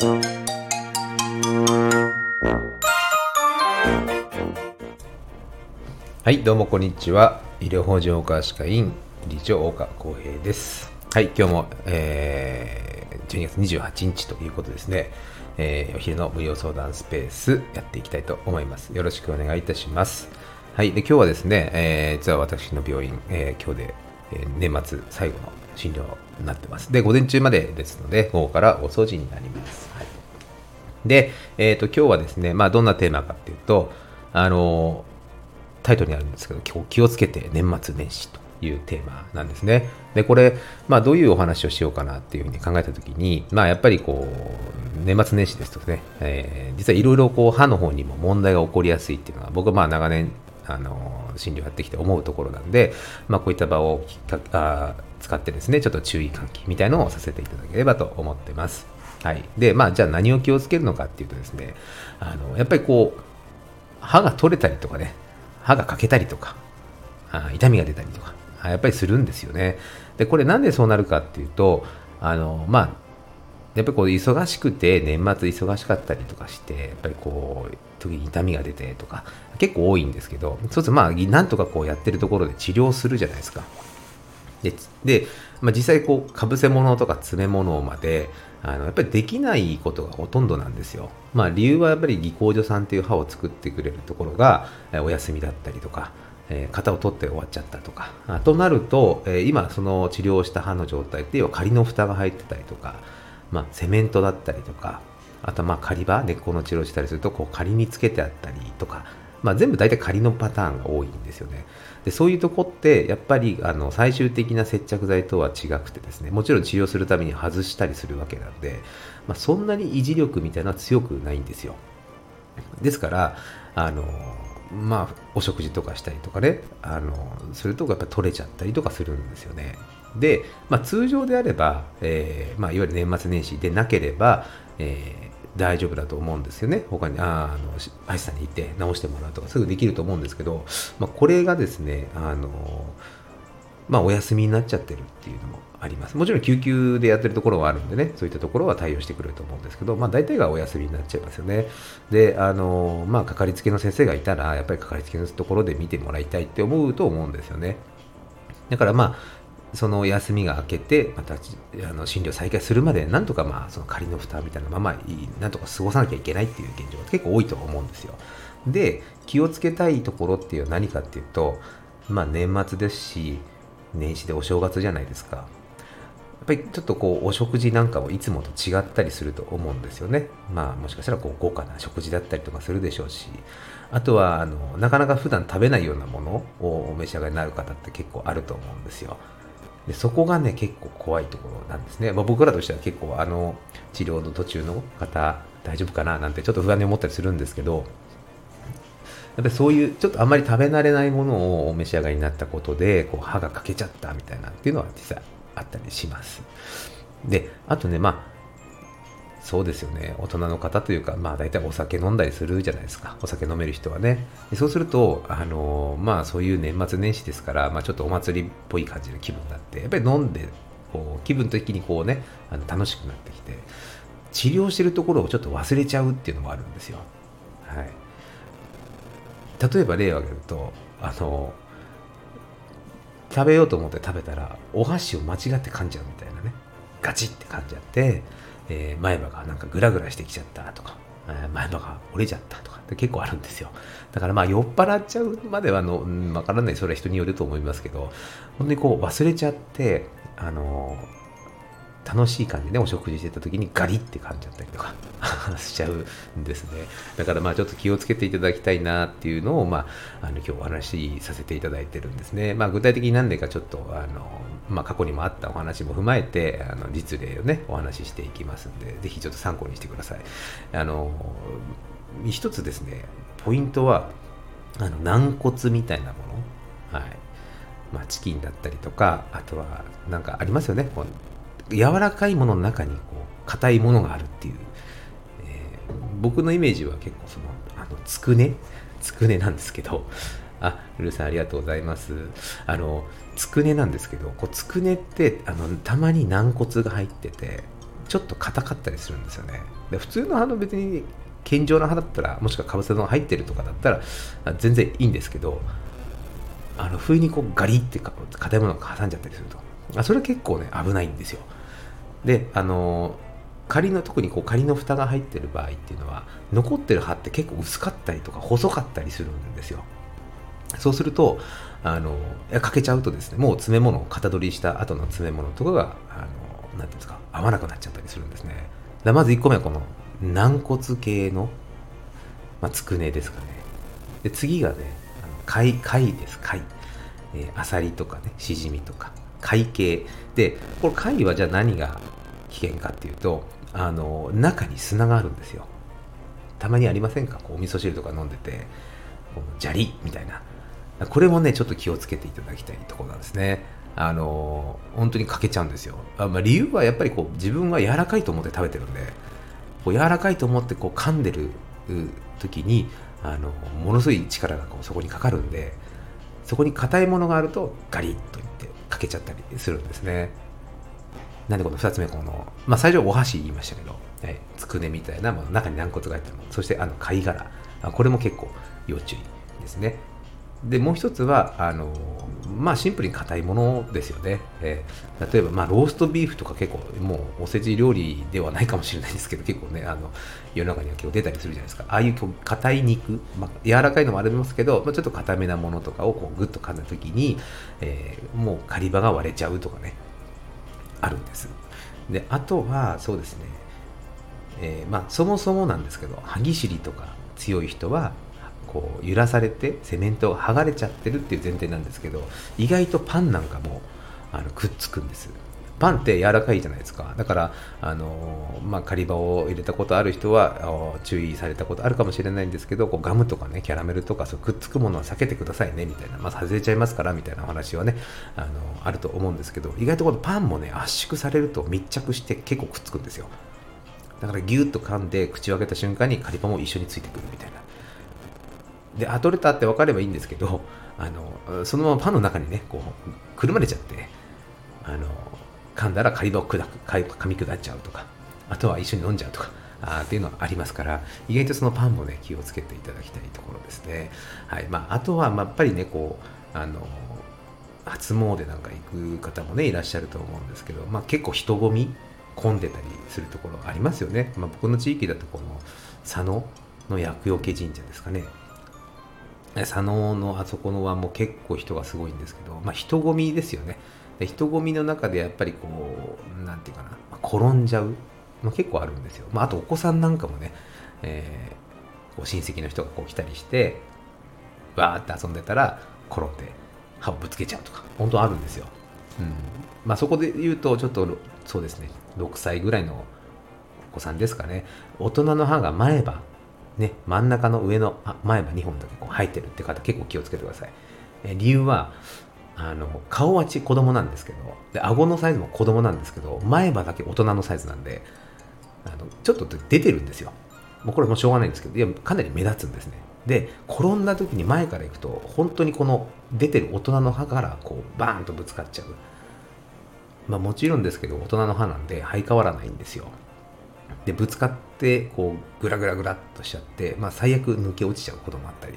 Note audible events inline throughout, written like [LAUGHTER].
はいどうもこんにちは。医療法人岡歯科医院理事長岡浩平です。はい今日も、えー、12月28日ということですね、えー、お昼の無料相談スペースやっていきたいと思います。よろしくお願いいたします。はいで今日はですね、えー、実は私の病院、えー、今日で、えー、年末最後の診療になってます。で午前中までですので午後からお掃除になります、はい、で、えーと、今日はですね、まあ、どんなテーマかっていうとあのタイトルにあるんですけど、今日気をつけて年末年始というテーマなんですね。で、これ、まあ、どういうお話をしようかなっていうふうに考えたときに、まあ、やっぱりこう、年末年始ですとね、えー、実はいろいろこう、歯の方にも問題が起こりやすいっていうのは、僕はまあ、長年、あの、診療やってきて思うところなんで、まあ、こういった場をあ使ってですね、ちょっと注意喚起みたいのをさせていただければと思ってます。はい。で、まあ、じゃあ何を気をつけるのかっていうとですね、あの、やっぱりこう、歯が取れたりとかね、歯が欠けたりとか、あ痛みが出たりとか、やっぱりするんですよね。で、これなんでそうなるかっていうと、あの、まあ、やっぱりこう忙しくて年末忙しかったりとかしてやっぱりこう時に痛みが出てとか結構多いんですけどそうするとまあなんとかこうやってるところで治療するじゃないですかでで、まあ、実際こうかぶせ物とか詰め物まであのやっぱりできないことがほとんどなんですよ。まあ、理由はやっぱり技工所さんっていう歯を作ってくれるところがお休みだったりとか、えー、型を取って終わっちゃったとか。となると、えー、今その治療した歯の状態っていうのは仮の蓋が入ってたりとか、まあ、セメントだったりとか、あとまあ仮歯、根っこの治療したりするとこう仮につけてあったりとか、まあ、全部大体仮のパターンが多いんですよね。でそういうとこってやっぱりあの最終的な接着剤とは違くてですねもちろん治療するために外したりするわけなんで、まあ、そんなに維持力みたいなのは強くないんですよですからあのまあお食事とかしたりとかねあのするとやっぱ取れちゃったりとかするんですよねで、まあ、通常であれば、えーまあ、いわゆる年末年始でなければ、えー大丈夫だと思うんですよね。他に、ああの、歯医者さんに行って直してもらうとかすぐできると思うんですけど、まあ、これがですね、あの、まあ、お休みになっちゃってるっていうのもあります。もちろん救急でやってるところはあるんでね、そういったところは対応してくれると思うんですけど、まあ、大体がお休みになっちゃいますよね。で、あの、まあ、かかりつけの先生がいたら、やっぱりかかりつけのところで見てもらいたいって思うと思うんですよね。だからまあ、その休みが明けてまたあの診療再開するまでなんとかまあその仮の蓋みたいなままなんとか過ごさなきゃいけないっていう現状が結構多いと思うんですよ。で気をつけたいところっていうのは何かっていうとまあ年末ですし年始でお正月じゃないですか。やっぱりちょっとこうお食事なんかもいつもと違ったりすると思うんですよね。まあもしかしたらこう豪華な食事だったりとかするでしょうし。あとはあのなかなか普段食べないようなものをお召し上がりになる方って結構あると思うんですよ。でそこがね、結構怖いところなんですね。まあ、僕らとしては結構あの治療の途中の方、大丈夫かななんてちょっと不安に思ったりするんですけど、やっぱりそういうちょっとあんまり食べ慣れないものをお召し上がりになったことで、こう歯が欠けちゃったみたいなっていうのは実際あったりします。で、あとね、まあ、そうですよね。大人の方というか、まあ大体お酒飲んだりするじゃないですか。お酒飲める人はね。そうすると、あのまあそういう年末年始ですから、まあちょっとお祭りっぽい感じの気分になって、やっぱり飲んで、こう気分的にこうね、あの楽しくなってきて、治療してるところをちょっと忘れちゃうっていうのもあるんですよ。はい。例えば例を挙げると、あの食べようと思って食べたら、お箸を間違って噛んじゃうみたいなね。ガチって噛んじゃって、えー、前歯がなんかグラグラしてきちゃったとか、え、前歯が折れちゃったとかって結構あるんですよ。だからまあ酔っ払っちゃうまではの、わからない、それは人によると思いますけど、本当にこう忘れちゃって、あの楽しい感じでお食事してた時にガリって噛んじゃったりとか [LAUGHS] しちゃうんですね。だからまあちょっと気をつけていただきたいなっていうのを、まあ、あの今日お話しさせていただいてるんですね。まあ具体的に何でかちょっとあの、まあ、過去にもあったお話も踏まえてあの実例をねお話ししていきますんでぜひちょっと参考にしてください。あの一つですねポイントはあの軟骨みたいなもの、はいまあ、チキンだったりとかあとはなんかありますよね柔らかいものの中にこう硬いものがあるっていう、えー、僕のイメージは結構そのあのつくねつくねなんですけど [LAUGHS] あ、ルルさんありがとうございます。あの、つくねなんですけど、こうつくねって、あの、たまに軟骨が入ってて、ちょっと硬かったりするんですよね。で普通のあの別に健常な歯だったらもしくはかぶせの入ってるとかだったら全然いいんですけどあの不意にこうガリって硬いものが挟んじゃったりすると。あそれ結構ね危ないんですよ。であの仮の特にこう仮の蓋が入ってる場合っていうのは残ってる歯って結構薄かったりとか細かったりするんですよ。そうするとあのかけちゃうとですねもう詰め物を型取りした後の詰め物とかがあのなんていうんですか合わなくなっちゃったりするんですね。まず1個目はこの軟骨系の、まあ、つくねですかね。で次がね貝貝です。貝、えー、アサリとかねしじみとか。貝系でこれ貝はじゃあ何が危険かっていうとあの中に砂があるんですよ。たまにありませんか？こうお味噌汁とか飲んでて砂利みたいな。これもねちょっと気をつけていただきたいところなんですね。あの本当に欠けちゃうんですよ。あ、まあ、理由はやっぱりこう自分は柔らかいと思って食べてるんでこう柔らかいと思ってこう噛んでる時にあのものすごい力がこうそこにかかるんでそこに硬いものがあるとガリッといってかけちゃったりするんですね。なんでこの2つ目この、まあ、最初お箸言いましたけど、え、つくねみたいなもの中に軟骨が入ったもの。そしてあの貝殻。これも結構要注意ですね。でもう一つはあのまあシンプルに硬いものですよね、えー、例えばまあローストビーフとか結構もうおせち料理ではないかもしれないですけど結構ねあの世の中には結構出たりするじゃないですか。ああいう硬い肉、まあ、柔らかいのもありますけど、まあ、ちょっと硬めなものとかをこうグッと噛んだ時に、えー、もう狩り場が割れちゃうとかねあるんです。であとはそうですね、えー、まあそもそもなんですけど歯ぎしりとか強い人はこう揺らされてセメントが剥がれちゃってるっていう前提なんですけど意外とパンなんかもあのくっつくんです。パンって柔らかいじゃないですか。だからあのまあ狩り場を入れたことある人は注意されたことあるかもしれないんですけどこうガムとかねキャラメルとかそうくっつくものは避けてくださいねみたいな。まあ外れちゃいますからみたいな話はねあのあると思うんですけど意外とこのパンもね圧縮されると密着して結構くっつくんですよ。だからギュッと噛んで口を開けた瞬間に狩り場も一緒についてくるみたいな。であ取れたって分かればいいんですけどあのそのままパンの中にねこうくるまれちゃってあの噛んだらカリドを砕く噛み下っちゃうとかあとは一緒に飲んじゃうとかあっていうのがありますから意外とそのパンもね気をつけていただきたいところですね、はい。まあ、あとは、やっぱりねこうあの初詣なんか行く方もねいらっしゃると思うんですけど、まあ、結構人混み混んでたりするところありますよね、まあ、僕の地域だとこの佐野の厄除け神社ですかね。佐野のあそこの湾もう結構人がすごいんですけど、まあ、人混みですよね。で人混みの中でやっぱりこう何て言うかな、転んじゃう、まあ、結構あるんですよ、まあ、あとお子さんなんかもね、えー、こう親戚の人がこう来たりしてわーって遊んでたら転んで歯をぶつけちゃうとか本当あるんですよ、うん。まあ、そこで言うとちょっとそうですね6歳ぐらいのお子さんですかね。大人の歯が前歯ね、真ん中の上の前歯2本だけこう入ってるって方結構気をつけてください。え理由はあの顔はち子供なんですけどで顎のサイズも子供なんですけど前歯だけ大人のサイズなんであのちょっと出てるんですよ。もうこれもしょうがないんですけどいやかなり目立つんですね。で転んだ時に前から行くと本当にこの出てる大人の歯からこうバーンとぶつかっちゃう。まあもちろんですけど大人の歯なんで生え変わらないんですよ。でぶつかってこうグラグラグラっとしちゃって、まあ、最悪抜け落ちちゃうこともあったり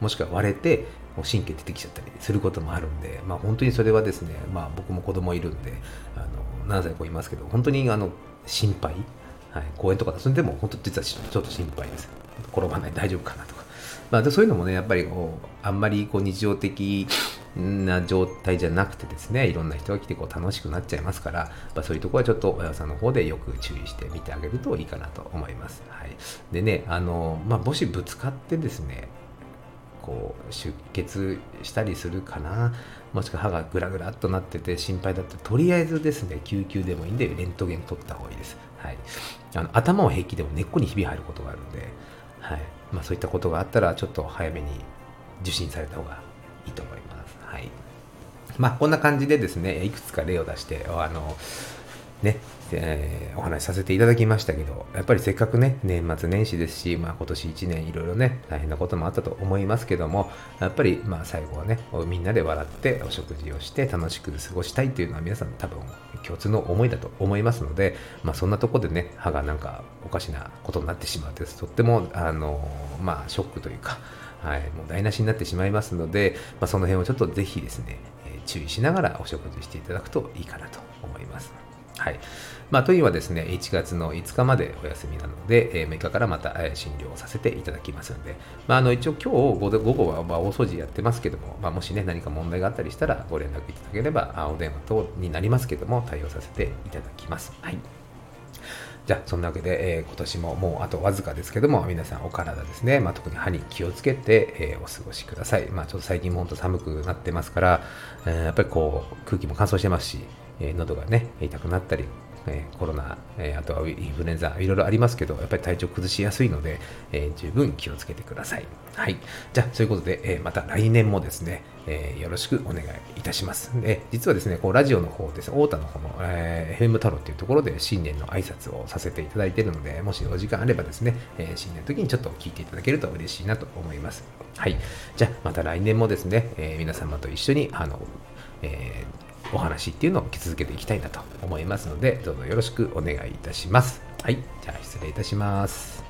もしくは割れて神経出てきちゃったりすることもあるんで、まあ、本当にそれはですね、まあ、僕も子供いるんであの7歳の子いますけど本当にあの心配、はい、公園とかそれでも本当実はちょっと心配です。転ばない大丈夫かなとか、まあ、でそういうのもねやっぱりこうあんまりこう日常的な状態じゃなくてですねいろんな人が来てこう楽しくなっちゃいますから、まあ、そういうところはちょっと親さんの方でよく注意してみてあげるといいかなと思います。はい、でねあの、まあ、もしぶつかってですねこう出血したりするかなもしくは歯がグラグラっとなってて心配だったらとりあえずですね救急でもいいんでレントゲン取った方がいいです、はい、あの頭を平気でも根っこにひび入ることがあるんで、はい。まあ、そういったことがあったらちょっと早めに受診された方がいいと思います。はい。まあ、こんな感じでですねいくつか例を出してあのね、えー、お話しさせていただきましたけど、やっぱりせっかくね、年末年始ですし、まあ今年1年いろいろね、大変なこともあったと思いますけども、やっぱりまあ最後はね、みんなで笑ってお食事をして楽しく過ごしたいというのは皆さん多分共通の思いだと思いますので、まあそんなとこでね、歯がなんかおかしなことになってしまうととっても、あの、まあショックというか、はい、もう台無しになってしまいますので、まあ、その辺をちょっとぜひですね、え、注意しながらお食事していただくといいかなと思います。はい。まあ、というはですね、1月の5日までお休みなので、えー、6日からまた、え、診療をさせていただきますので、まあ、あの一応今日午後は、まあ、大掃除やってますけども、まあ、もしね、何か問題があったりしたらご連絡いただければ、あお電話等になりますけども、対応させていただきます。はい。じゃあ、そんなわけで、えー、今年ももうあとわずかですけども、皆さんお体ですね、まあ、特に歯に気をつけて、えー、お過ごしください。まあ、ちょっと最近も本当寒くなってますから、えー、やっぱりこう、空気も乾燥してますし、え、喉がね、痛くなったり、えー、コロナ、えー、あとはインフルエンザ、いろいろありますけど、やっぱり体調崩しやすいので、えー、十分気をつけてください。はい。じゃあ、そういうことで、えまた来年もですね、えよろしくお願いいたします。で、実はですね、こうラジオの方です、太田の方の、えー、FM 太郎っていうところで新年の挨拶をさせていただいているので、もしお時間あればですね、え新年の時にちょっと聞いていただけると嬉しいなと思います。はい。じゃあ、また来年もですね、え皆様と一緒に、あの、えーお話っていうのを続けていきたいなと思いますので、どうぞよろしくお願いいたします。はい、じゃあ失礼いたします。